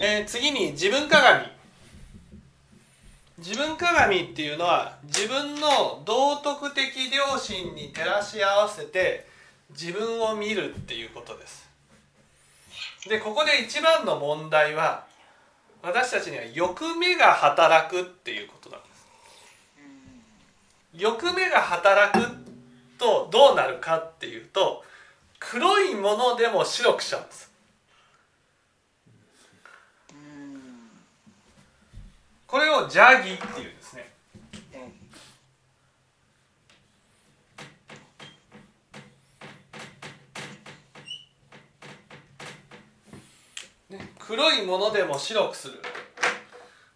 えー次に自分鏡。自分鏡っていうのは自分の道徳的良心に照らし合わせて自分を見るっていうことです。でここで一番の問題は私たちには欲目が働くっていうことなんです。欲目が働くとどうなるかっていうと黒いものでも白くしちゃうんです。これを邪義っていうんですね。ね黒いものでも白くする。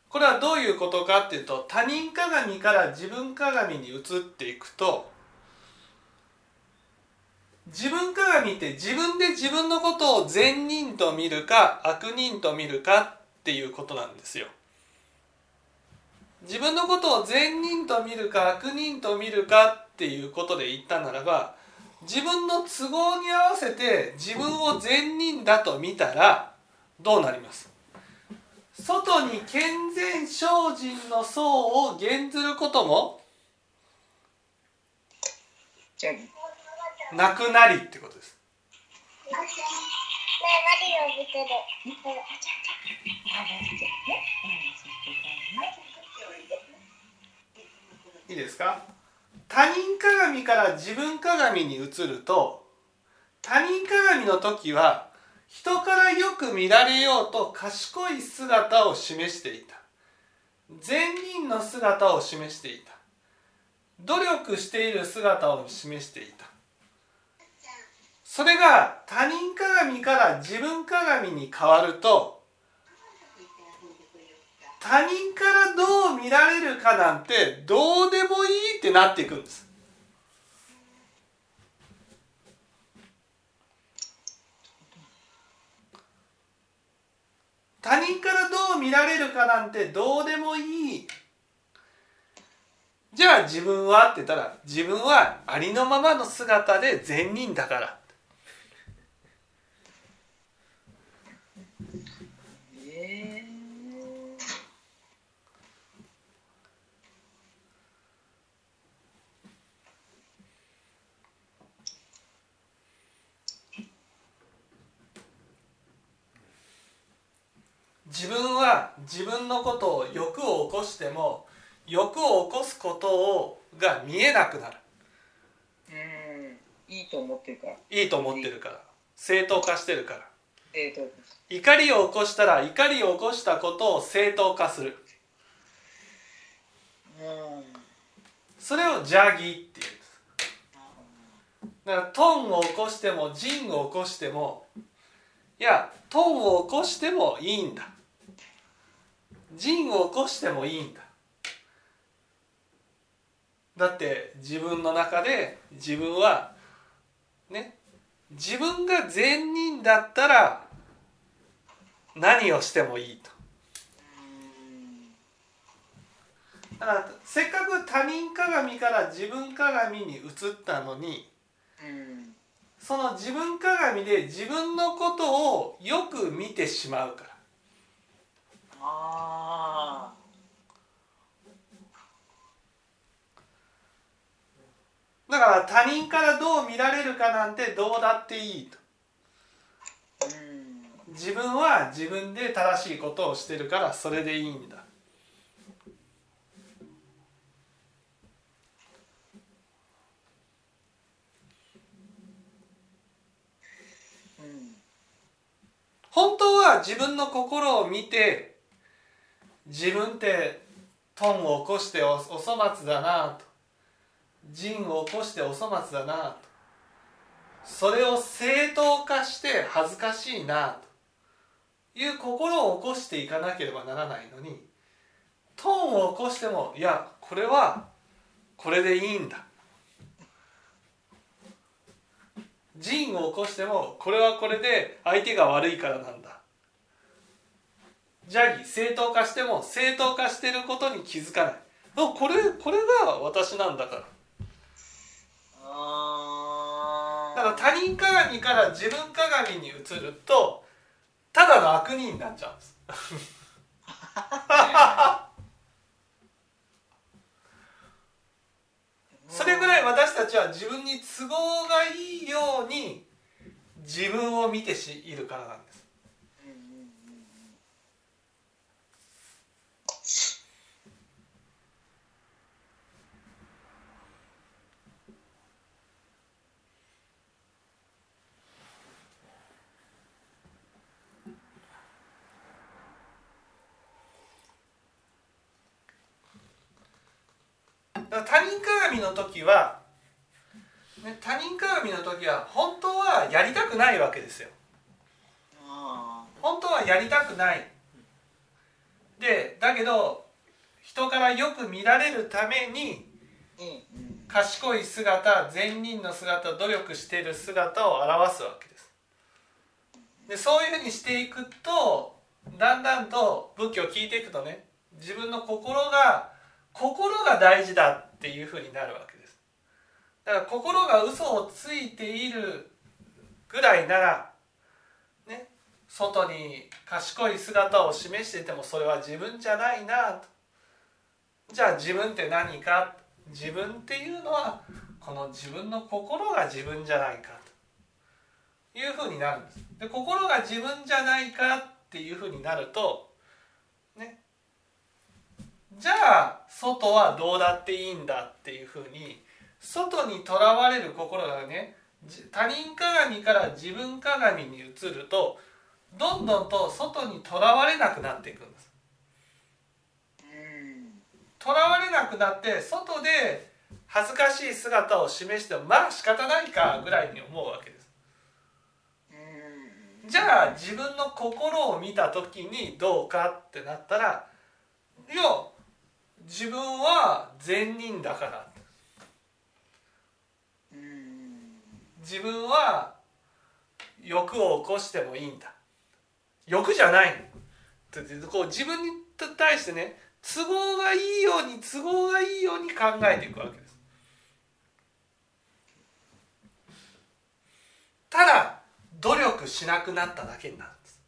これはどういうことかっていうと他人鏡から自分鏡に移っていくと自分鏡って自分で自分のことを善人と見るか悪人と見るかっていうことなんですよ。自分のことを善人と見るか悪人と見るかっていうことで言ったならば自分の都合に合わせて自分を善人だと見たらどうなります？外に健全精進の層を減ずることもなくなりってことですいいですか？他人鏡から自分鏡に移ると他人鏡の時は人からよく見られようと賢い姿を示していた。善人の姿を示していた。努力している姿を示していた。それが他人鏡から自分鏡に変わると他人からどう見られるかなんてどうでもいいってなっていくんです。他人からどう見られるかなんてどうでもいい。じゃあ自分はって言ったら自分はありのままの姿で善人だからえ自分は自分のことを欲を起こしても欲を起こすことをが見えなくなる。ーうん。いいと思ってるから。いいと思ってるから。正当化してるから。えーと怒りを起こしたら怒りを起こしたことを正当化する。うん。それを邪義っていうんです。だからトンを起こしても仁を起こしてもいやトンを起こしてもいいんだ仁を起こしてもいいんだ。だって自分の中で自分はね自分が善人だったら何をしてもいいと。だからせっかく他人鏡から自分鏡に移ったのにその自分鏡で自分のことをよく見てしまうからあだから他人からどう見られるかなんてどうだっていいと。自分は自分で正しいことをしてるからそれでいいんだ。うん。本当は自分の心を見て自分ってトンを起こしておお粗末だなと仁を起こしてお粗末だなそれを正当化して恥ずかしいなと。いう心を起こしていかなければならないのにトーンを起こしてもいやこれはこれでいいんだ。仁を起こしてもこれはこれで相手が悪いからなんだ。邪義正当化しても正当化してることに気づかない。これこれが私なんだからあだから他人鏡から自分鏡に移るとただの悪人になっちゃうんです。それぐらい私たちは自分に都合がいいように自分を見てしいるからなんですうんうんうんだから他人鏡の時は、ね、他人鏡の時は本当はやりたくないわけですよ。あ本当はやりたくない。でだけど人からよく見られるために賢い姿善人の姿努力している姿を表すわけです。でそういうふうにしていくとだんだんと仏教を聞いていくとね自分の心が心が大事だっていうふうになるわけです。だから心が嘘をついているぐらいならね外に賢い姿を示していてもそれは自分じゃないなと。じゃあ自分って何か？自分っていうのはこの自分の心が自分じゃないかと。いうふうになるんです。で心が自分じゃないかっていうふうになるとじゃあ外はどうだっていいんだっていうふうに外にとらわれる心がね他人鏡から自分鏡に移るとどんどんと外にとらわれなくなっていくんです。とらわれなくなって外で恥ずかしい姿を示してもまあ仕方ないかぐらいに思うわけです。じゃあ自分の心を見た時にどうかってなったらいや自分は善人だから。うん。自分は欲を起こしてもいいんだ。欲じゃないこう自分に対してね都合がいいように都合がいいように考えていくわけです。ただ努力しなくなっただけになるんです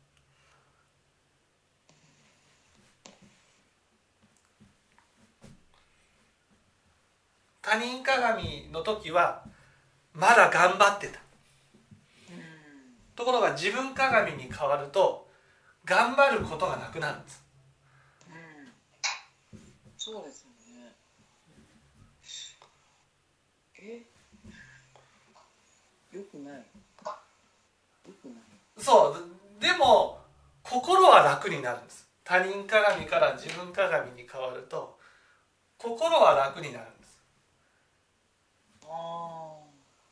他人鏡の時はまだ頑張ってた。うんところが自分鏡に変わると頑張ることがなくなるんです。うん。そうですよね。え？よくない。よくない。そう。でも心は楽になるんです。他人鏡から自分鏡に変わると心は楽になるんですあ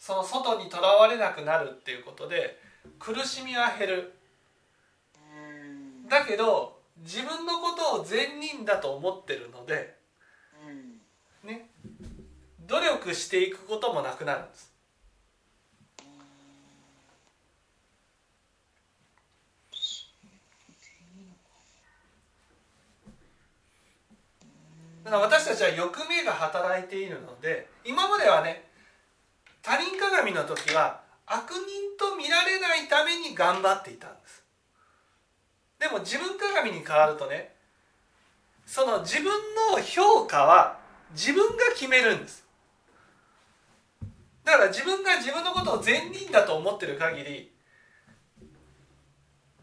その外にとらわれなくなるっていうことで苦しみは減る。だけど自分のことを善人だと思ってるのでうん。ね努力していくこともなくなるんです。だから私たちは欲目が働いているので今まではね他人鏡の時は悪人と見られないために頑張っていたんです。でも自分鏡に変わるとねその自分の評価は自分が決めるんです。だから自分が自分のことを善人だと思ってる限り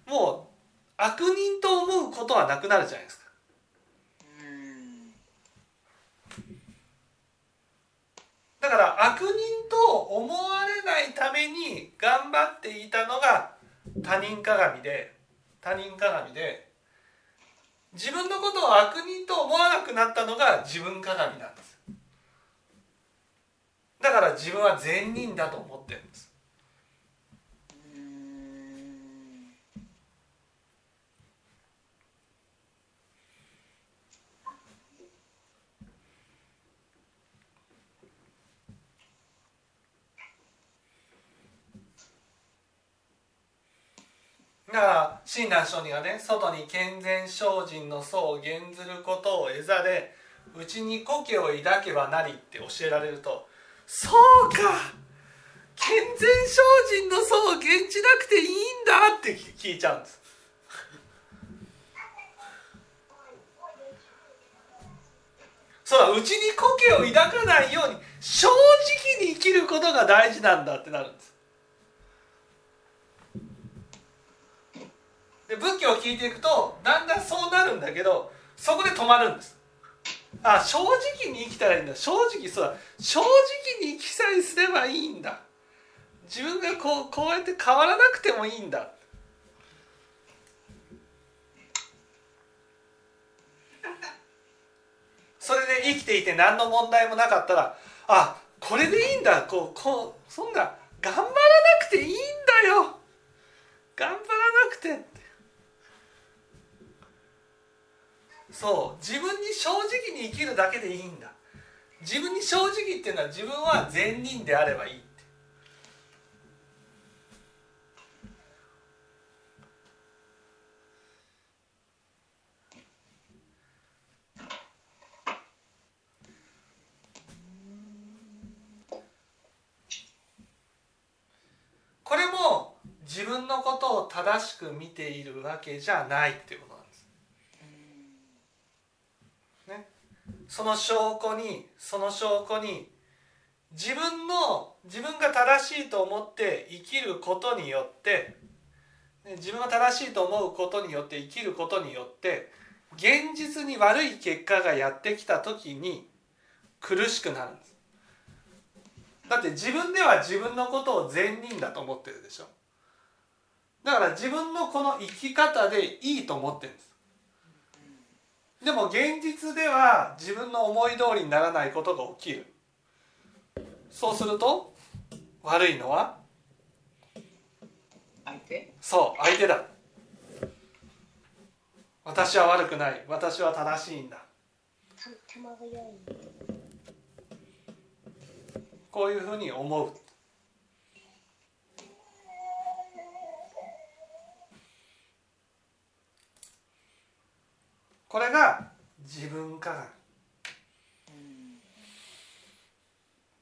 もう悪人と思うことはなくなるじゃないですか。うん。だから悪人と思われないために頑張っていたのが他人鏡で他人鏡で自分のことを悪人と思わなくなったのが自分鏡なんです。だから自分は善人だと思ってるんです。だから親鸞聖人がね外に健全精進の層を源ずることを得ざれちに故郷を抱けばなりって教えられるとそうか健全精進の層を源じなくていいんだって聞いちゃうんです。そうだうちに故郷を抱かないように正直に生きることが大事なんだってなるんです。で仏教を聞いていくとだんだんそうなるんだけどそこで止まるんです。あ正直に生きたらいいんだ。正直そうだ。正直に生きさえすればいいんだ。自分がこうこうやって変わらなくてもいいんだ。それで生きていて何の問題もなかったらあこれでいいんだ。こうこうそんな頑張らなくていいんだよ。頑張らなくてってそう自分に正直に生きるだけでいいんだ。自分に正直っていうのは自分は善人であればいいって。これも自分のことを正しく見ているわけじゃないってことなんです。ね、その証拠にその証拠に自分の自分が正しいと思って生きることによって自分が正しいと思うことによって生きることによって現実に悪い結果がやってきた時に苦しくなるんです。だって自分では自分のことを善人だと思ってるでしょだから自分のこの生き方でいいと思ってるんですでも現実では自分の思い通りにならないことが起きる。そうすると悪いのは？相手？そう相手だ。私は悪くない。私は正しいんだ。こういうふうに思うこれが自分鏡。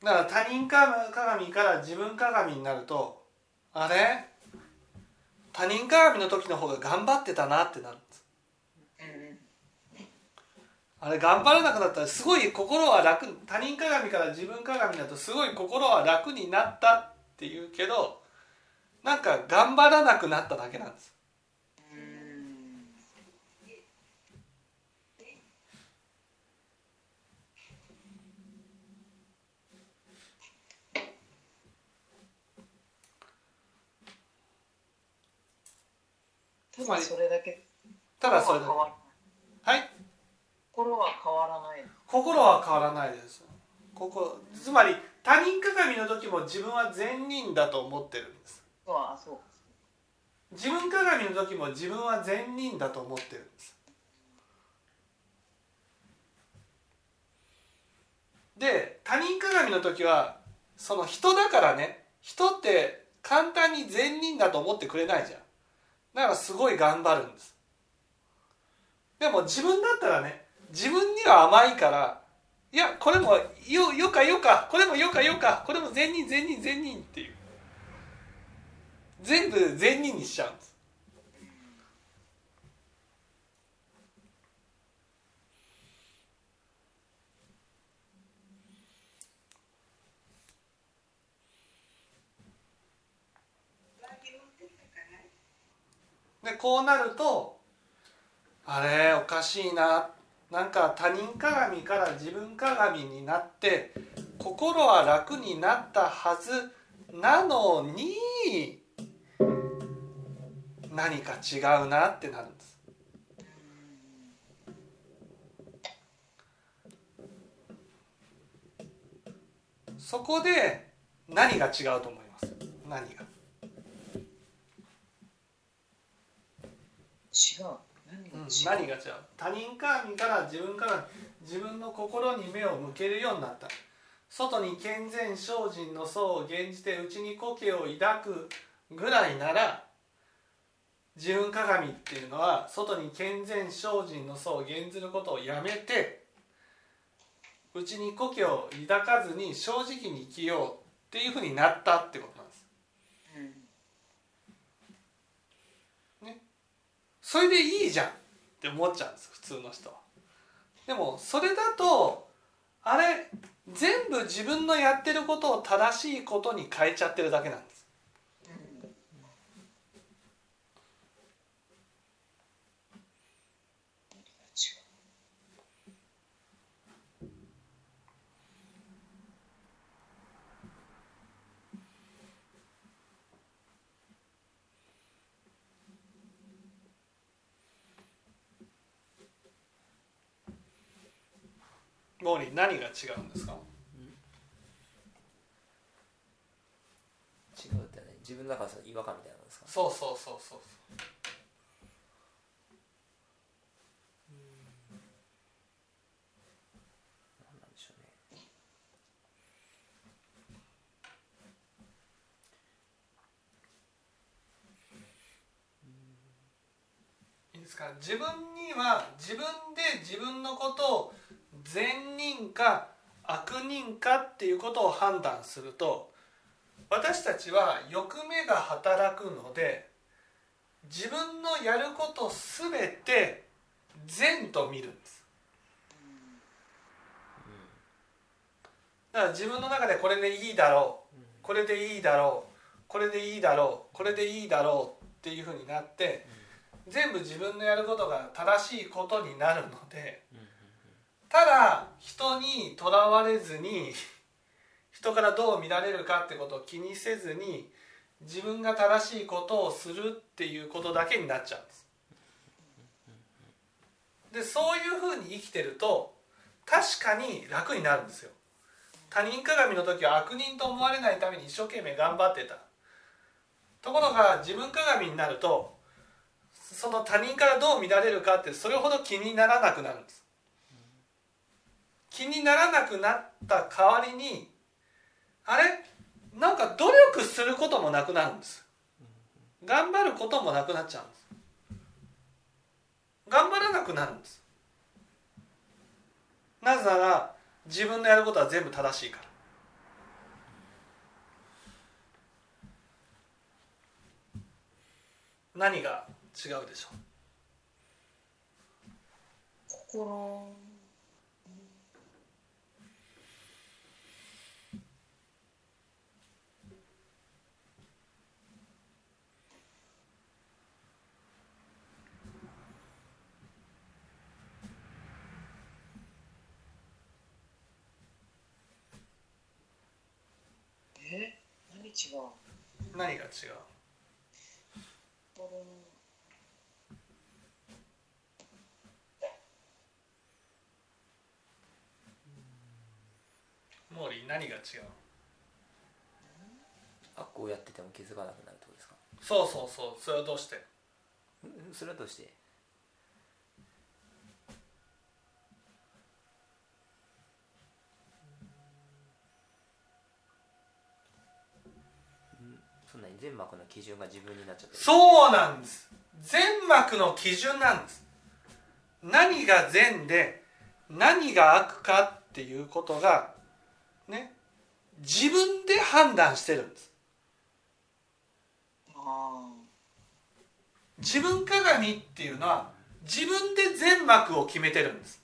だから他人鏡から自分鏡になるとあれ？他人鏡の時の方が頑張ってたなってなる。んですあれ頑張らなくなったらすごい心は楽。他人鏡から自分鏡だとすごい心は楽になったっていうけどなんか頑張らなくなっただけなんです。ただそれだけ。ただそれだけ。心は変わはい。心は変わらない。心は変わらないです。ここつまり他人鏡の時も自分は善人だと思ってるんです。あそう自分鏡の時も自分は善人だと思ってるんです。で他人鏡の時はその人だからね。人って簡単に善人だと思ってくれないじゃんだからすごい頑張るんです。でも自分だったらね自分には甘いからいやこれもよよかよかこれもよかよかこれも善人善人善人っていう。全部善人にしちゃうんです。でこうなるとあれおかしいな。なんか他人鏡から自分鏡になって心は楽になったはずなのに何か違うなってなるんです。そこで何が違うと思います？何が？違う。何が違う、何が違う？他人から自分から自分の心に目を向けるようになった。外に健全精進の層を現じて内に苔を抱くぐらいなら自分鏡っていうのは外に健全精進の層を現ずることをやめて内に苔を抱かずに正直に生きようっていうふうになったってことなんですうんそれでいいじゃん。って思っちゃうんです普通の人は。でもそれだとあれ全部自分のやってることを正しいことに変えちゃってるだけなんです。モーリー何が違うんですか？違うってね。自分の中違和感みたいなのですか？そうそうそうそう。何なんでしょうね。いいですか？自分には自分で自分のことを善人か悪人かっていうことを判断すると私たちは欲目が働くので自分のやること全て善と見るんです。だから自分の中でこれでいいだろうこれでいいだろうこれでいいだろうこれでいいだろうっていうふうになって全部自分のやることが正しいことになるのでただ人にとらわれずに人からどう見られるかってことを気にせずに自分が正しいことをするっていうことだけになっちゃうんです。でそういうふうに生きてると確かに楽になるんですよ。他人鏡の時は悪人と思われないために一生懸命頑張ってた。ところが自分鏡になるとその他人からどう見られるかってそれほど気にならなくなるんです。気にならなくなった代わりにあれ？なんか努力することもなくなるんです。頑張ることもなくなっちゃうんです。頑張らなくなるんです。なぜなら自分のやることは全部正しいから。何が違うでしょう？心え何違う。何が違う？心モーリー何が違う？悪をやってても気づかなくなるってことですか？そうそうそうそれはどうして？うんそれはどうしてうんそんなに全幕の基準が自分になっちゃってる。そうなんです。善悪の基準なんです。何が善で何が悪かっていうことがね自分で判断してるんです。あ自分鏡っていうのは自分で善悪を決めてるんです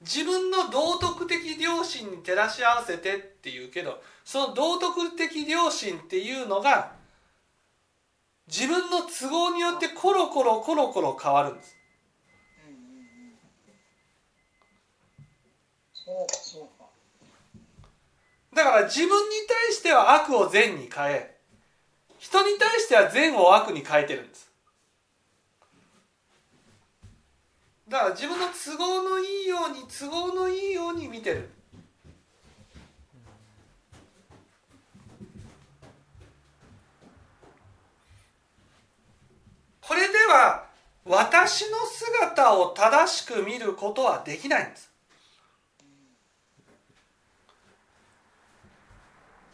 自分の道徳的良心に照らし合わせてっていうけどその道徳的良心っていうのが自分の都合によってコロコロコロコロ変わるんです。だから自分に対しては悪を善に変え人に対しては善を悪に変えてるんですだから自分の都合のいいように都合のいいように見てる。これでは私の姿を正しく見ることはできないんです。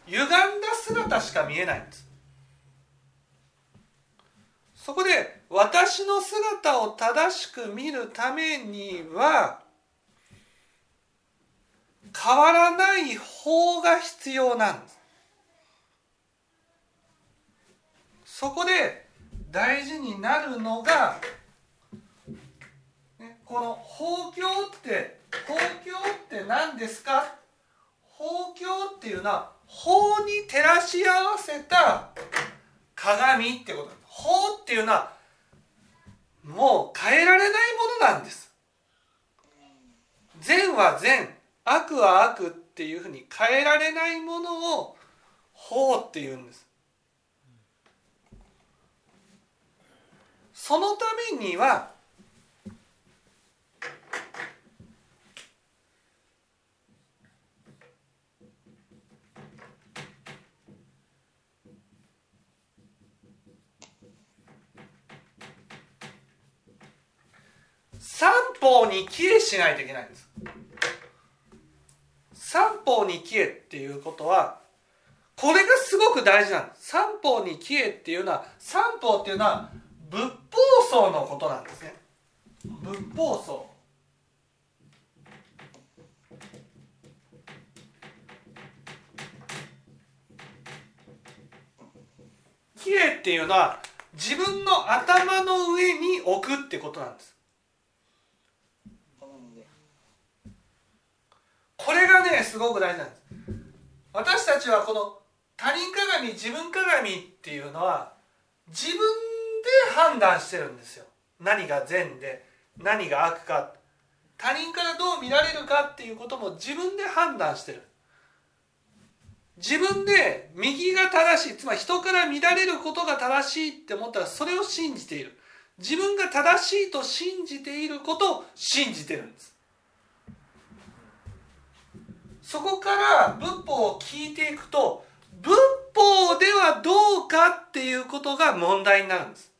歪んだ姿しか見えないんです。そこで私の姿を正しく見るためには変わらない方が必要なんです。そこで大事になるのがねこの法教って法教って何ですか？法教っていうのは法に照らし合わせた鏡ってこと。なんです法っていうのはもう変えられないものなんです。善は善悪は悪っていうふうに変えられないものを法っていうんです。そのためには三方に帰依しないといけないんです。三方に帰依っていうことはこれがすごく大事なんです。三方に帰依っていうのは三方っていうのは仏法僧のことなんですね。仏法僧。帰依っていうのは自分の頭の上に置くってことなんです。これがねすごく大事なんです。私たちはこの他人鏡自分鏡っていうのは自分で判断してるんですよ。何が善で何が悪か。他人からどう見られるかっていうことも自分で判断してる。自分で右が正しいつまり人から見られることが正しいって思ったらそれを信じている。自分が正しいと信じていることを信じてるんです。そこから仏法を聞いていくと仏法ではどうかっていうことが問題になるんです。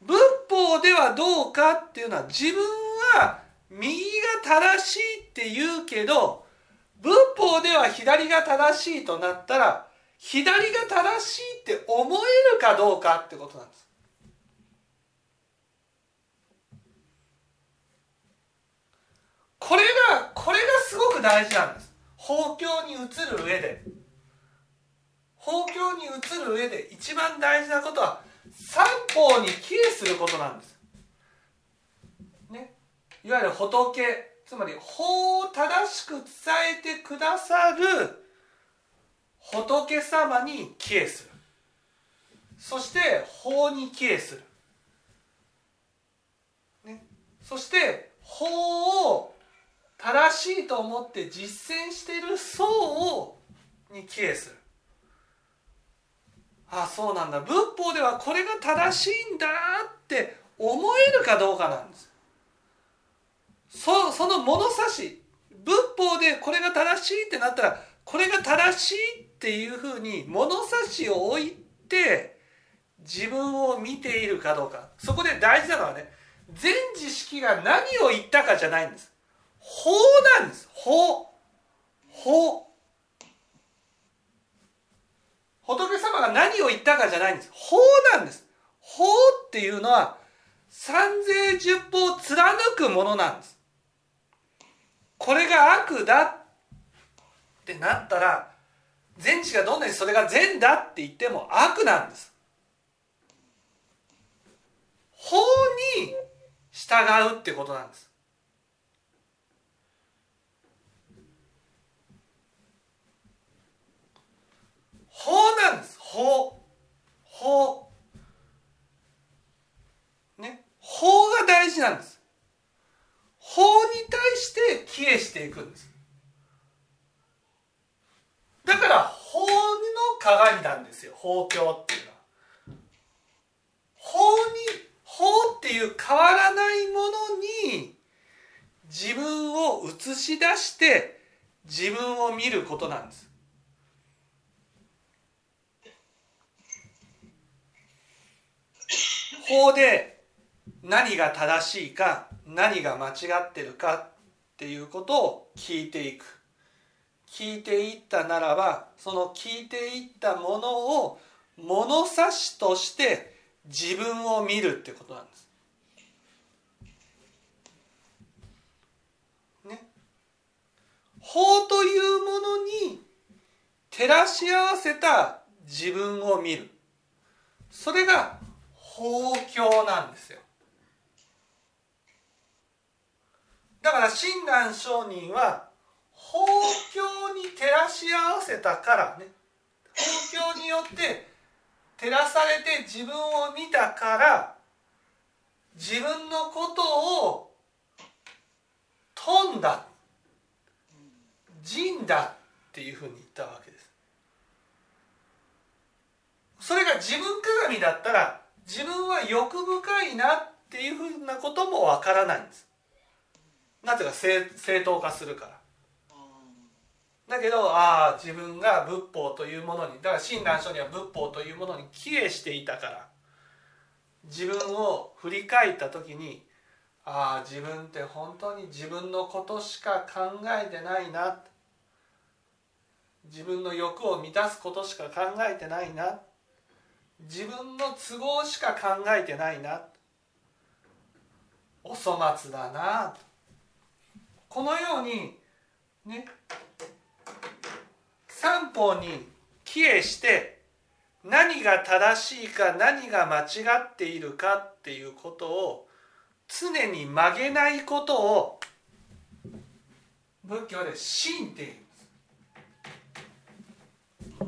仏法ではどうかっていうのは自分は右が正しいって言うけど仏法では左が正しいとなったら左が正しいって思えるかどうかってことなんです。これがこれがすごく大事なんです。法教に移る上で。法教に移る上で一番大事なことは三方に帰依することなんです、ね、いわゆる仏つまり法を正しく伝えてくださる仏様に帰依する。そして法に帰依する、ね、そして法を正しいと思って実践している層をに帰依する。ああそうなんだ。仏法ではこれが正しいんだって思えるかどうかなんです。そその物差し。仏法でこれが正しいってなったらこれが正しいっていうふうに物差しを置いて自分を見ているかどうか。そこで大事なのはね全知識が何を言ったかじゃないんです。法なんです。法。法。仏様が何を言ったかじゃないんです。法なんです。法っていうのは三世十法を貫くものなんです。これが悪だってなったら全知がどんなにそれが善だって言っても悪なんです。法に従うってことなんです。法なんです。法。法。ね。法が大事なんです。法に対して帰依していくんです。だから法の鏡なんですよ。法教っていうのは。法に法っていう変わらないものに自分を映し出して自分を見ることなんです。法で何が正しいか何が間違ってるかっていうことを聞いていく。聞いていったならばその聞いていったものを物差しとして自分を見るってことなんです。ね。法というものに照らし合わせた自分を見るそれが法教なんですよだから親鸞上人は法教に照らし合わせたからね法教によって照らされて自分を見たから自分のことを富んだ人だっていうふうに言ったわけですそれが自分鏡だったら自分は欲深いなっていうふうなこともわからないんですなぜか正正当化するからだけどああ自分が仏法というものにだから親鸞書には仏法というものに帰依していたから自分を振り返った時にああ自分って本当に自分のことしか考えてないな自分の欲を満たすことしか考えてないな自分の都合しか考えてないなお粗末だなこのようにね三方に帰依して何が正しいか何が間違っているかっていうことを常に曲げないことを仏教で真って言いま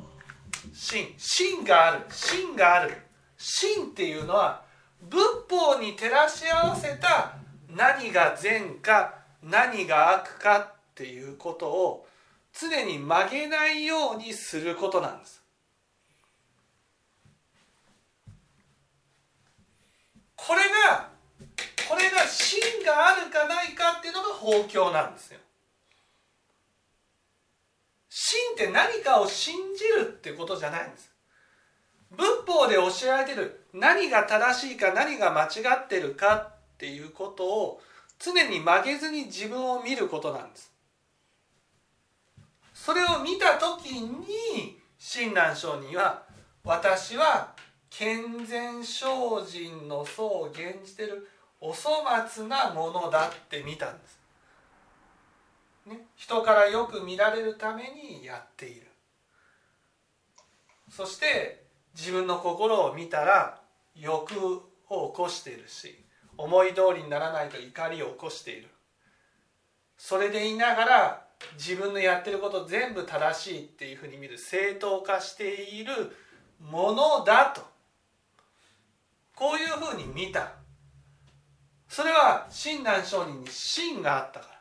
す。真。真がある。真がある。真っていうのは仏法に照らし合わせた何が善か何が悪かっていうことを常に曲げないようにすることなんです。これがこれが真があるかないかっていうのが法教なんですよ。真って何かを信じるってことじゃないんです。仏法で教えられてる何が正しいか何が間違ってるかっていうことを常に曲げずに自分を見ることなんです。それを見た時に親鸞上人は私は健全精進の層を現じてるお粗末なものだって見たんです、ね、人からよく見られるためにやっている。そして自分の心を見たら欲を起こしているし思い通りにならないと怒りを起こしている。それでいながら自分のやってること全部正しいっていうふうに見る正当化しているものだと。こういうふうに見た。それは親鸞上人に真があったから。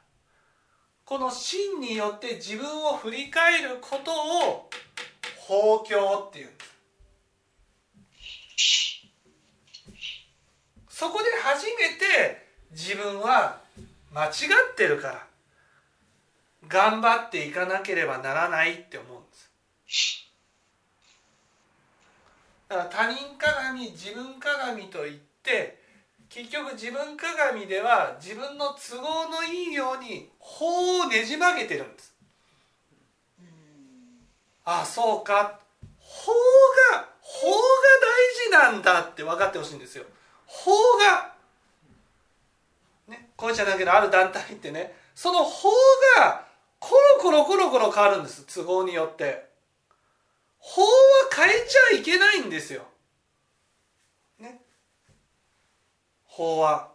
この真によって自分を振り返ることを法教っていうそこで初めて自分は間違ってるから。頑張っていかなければならないって思うんです。だから他人鏡自分鏡といって結局自分鏡では自分の都合のいいように法をねじ曲げてるんです。ああそうか。法が法が大事なんだって分かってほしいんですよ。法が。ねこうじゃなけどある団体ってねその法がコロコロコロコロ変わるんです都合によって。法は変えちゃいけないんですよ。ね。法は。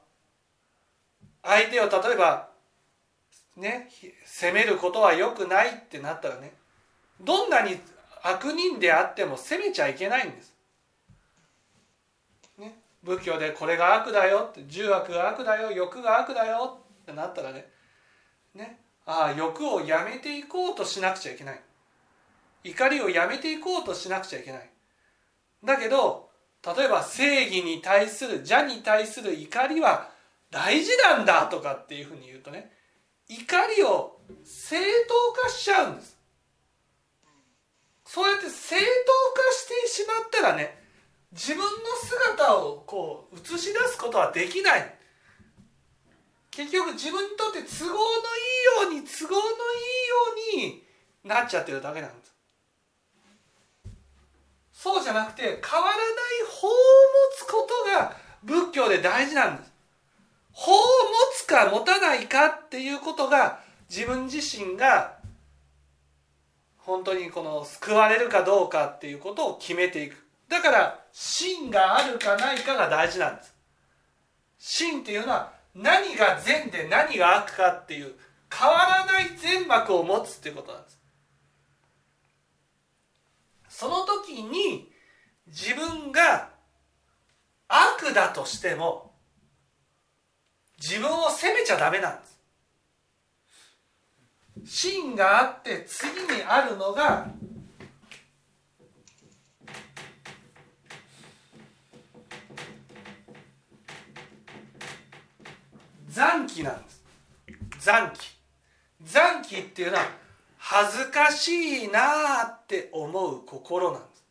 相手を例えばね責めることは良くないってなったらねどんなに悪人であっても責めちゃいけないんです。ね、仏教でこれが悪だよって重悪が悪だよ欲が悪だよってなったらね。ね。ああ欲をやめていこうとしなくちゃいけない。怒りをやめていこうとしなくちゃいけない。だけど例えば正義に対する邪に対する怒りは大事なんだとかっていうふうに言うとね怒りを正当化しちゃうんです。そうやって正当化してしまったらね自分の姿をこう映し出すことはできない。結局自分にとって都合のいいように都合のいいようになっちゃってるだけなんです。そうじゃなくて変わらない法を持つことが仏教で大事なんです法を持つか持たないかっていうことが自分自身が本当にこの救われるかどうかっていうことを決めていく。だから真があるかないかが大事なんです。真っていうのは何が善で何が悪かっていう変わらない善悪を持つっていうことなんです。その時に自分が悪だとしても自分を責めちゃダメなんです。真があって次にあるのが残機なんです。残機。残機っていうのは恥ずかしいなって思う心なんです。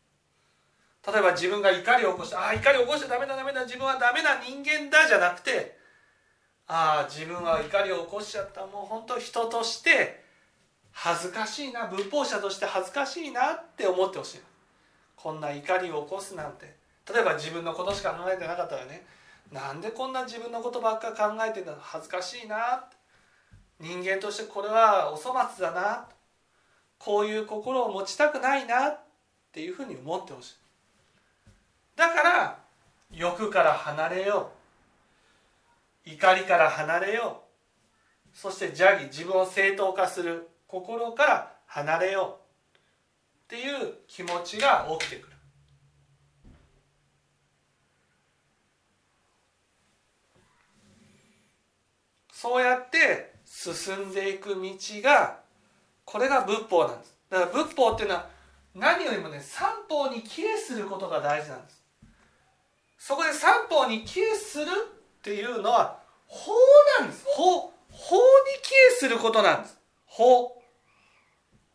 例えば自分が怒りを起こしてああ怒りを起こしちゃダメだダメだ自分はダメな人間だじゃなくてああ自分は怒りを起こしちゃった。もう本当人として恥ずかしいな仏法者として恥ずかしいなって思ってほしい。こんな怒りを起こすなんて。例えば自分のことしか考えてなかったらねなんでこんな自分のことばっか考えてんだ恥ずかしいな。人間としてこれはお粗末だな。こういう心を持ちたくないな。っていうふうに思ってほしい。だから欲から離れよう。怒りから離れよう。そして邪義自分を正当化する心から離れよう。っていう気持ちが起きてくる。そうやって進んでいく道がこれが仏法なんです。だから仏法っていうのは何よりもね三法に帰依することが大事なんです。そこで三法に帰依するっていうのは法なんです。法法に帰依することなんです。法。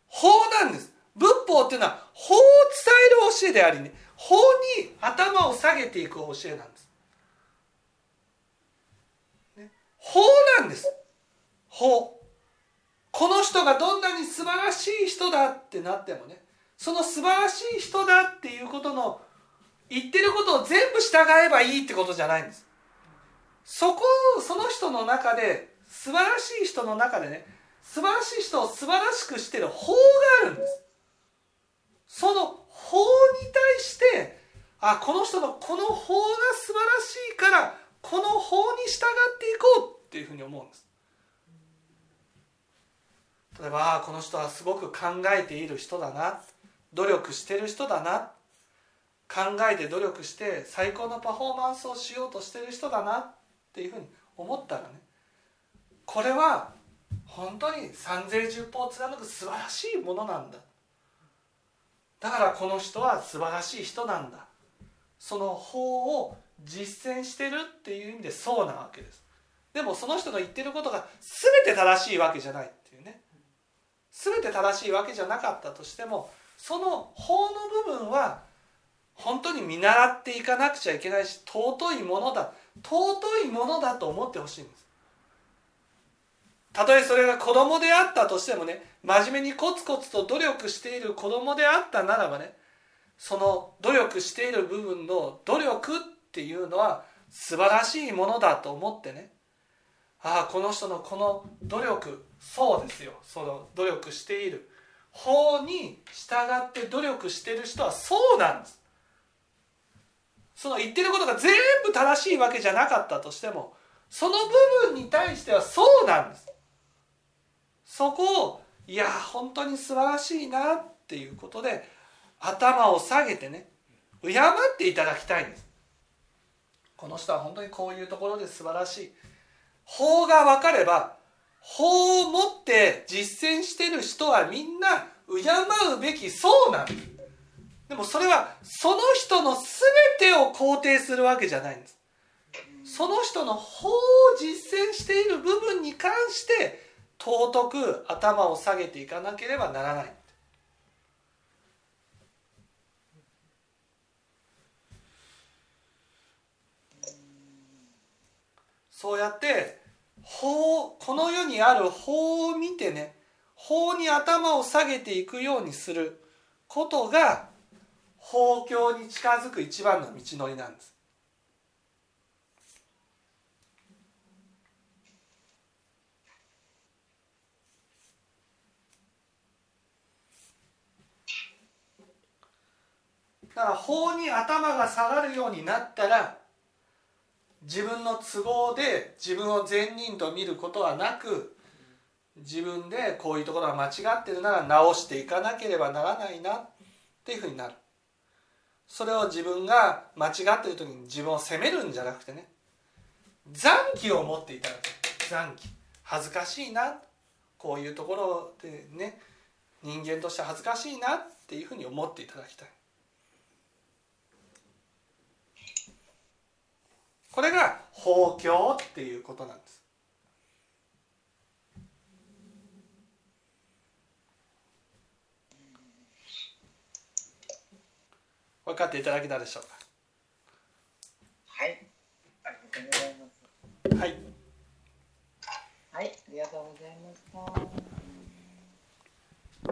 法なんです。仏法っていうのは法を伝える教えでありね法に頭を下げていく教えなんです、ね、法なんです。法。この人がどんなに素晴らしい人だってなってもねその素晴らしい人だっていうことの言ってることを全部従えばいいってことじゃないんです。そこをその人の中で素晴らしい人の中でね素晴らしい人を素晴らしくしてる法があるんです。その法に対してあこの人のこの法が素晴らしいからこの法に従っていこうっていうふうに思うんです。例えばこの人はすごく考えている人だな。努力してる人だな。考えて努力して最高のパフォーマンスをしようとしてる人だな。っていうふうに思ったらねこれは本当に三世十法を貫く素晴らしいものなんだ。だからこの人は素晴らしい人なんだ。その法を実践してるっていう意味でそうなわけです。でもその人が言ってることが全て正しいわけじゃないっていうね。全て正しいわけじゃなかったとしてもその法の部分は本当に見習っていかなくちゃいけないし尊いものだ尊いものだと思ってほしいんです。たとえそれが子供であったとしてもね真面目にコツコツと努力している子供であったならばねその努力している部分の努力っていうのは素晴らしいものだと思ってねああこの人のこの努力そうですよ。その努力している。法に従って努力してる人はそうなんです。その言ってることが全部正しいわけじゃなかったとしてもその部分に対してはそうなんです。そこをいや本当に素晴らしいなっていうことで頭を下げてね敬っていただきたいんです。この人は本当にこういうところで素晴らしい。法が分かれば法を持って実践してる人はみんな敬うべきそうなんですでもそれはその人の全てを肯定するわけじゃないんです。その人の法を実践している部分に関して尊く頭を下げていかなければならない。そうやって法この世にある法を見てね法に頭を下げていくようにすることが法教に近づく一番の道のりなんです。だから法に頭が下がるようになったら自分の都合で自分を善人と見ることはなく自分でこういうところが間違ってるなら直していかなければならないなっていうふうになる。それを自分が間違ってる時に自分を責めるんじゃなくてね残機を持っていただく。残機。恥ずかしいなこういうところでね人間として恥ずかしいなっていうふうに思っていただきたい。これが法教っていうことなんです。分かっていただけたでしょうか？はい。ありがとうございます。はい。はい。ありがとうございました。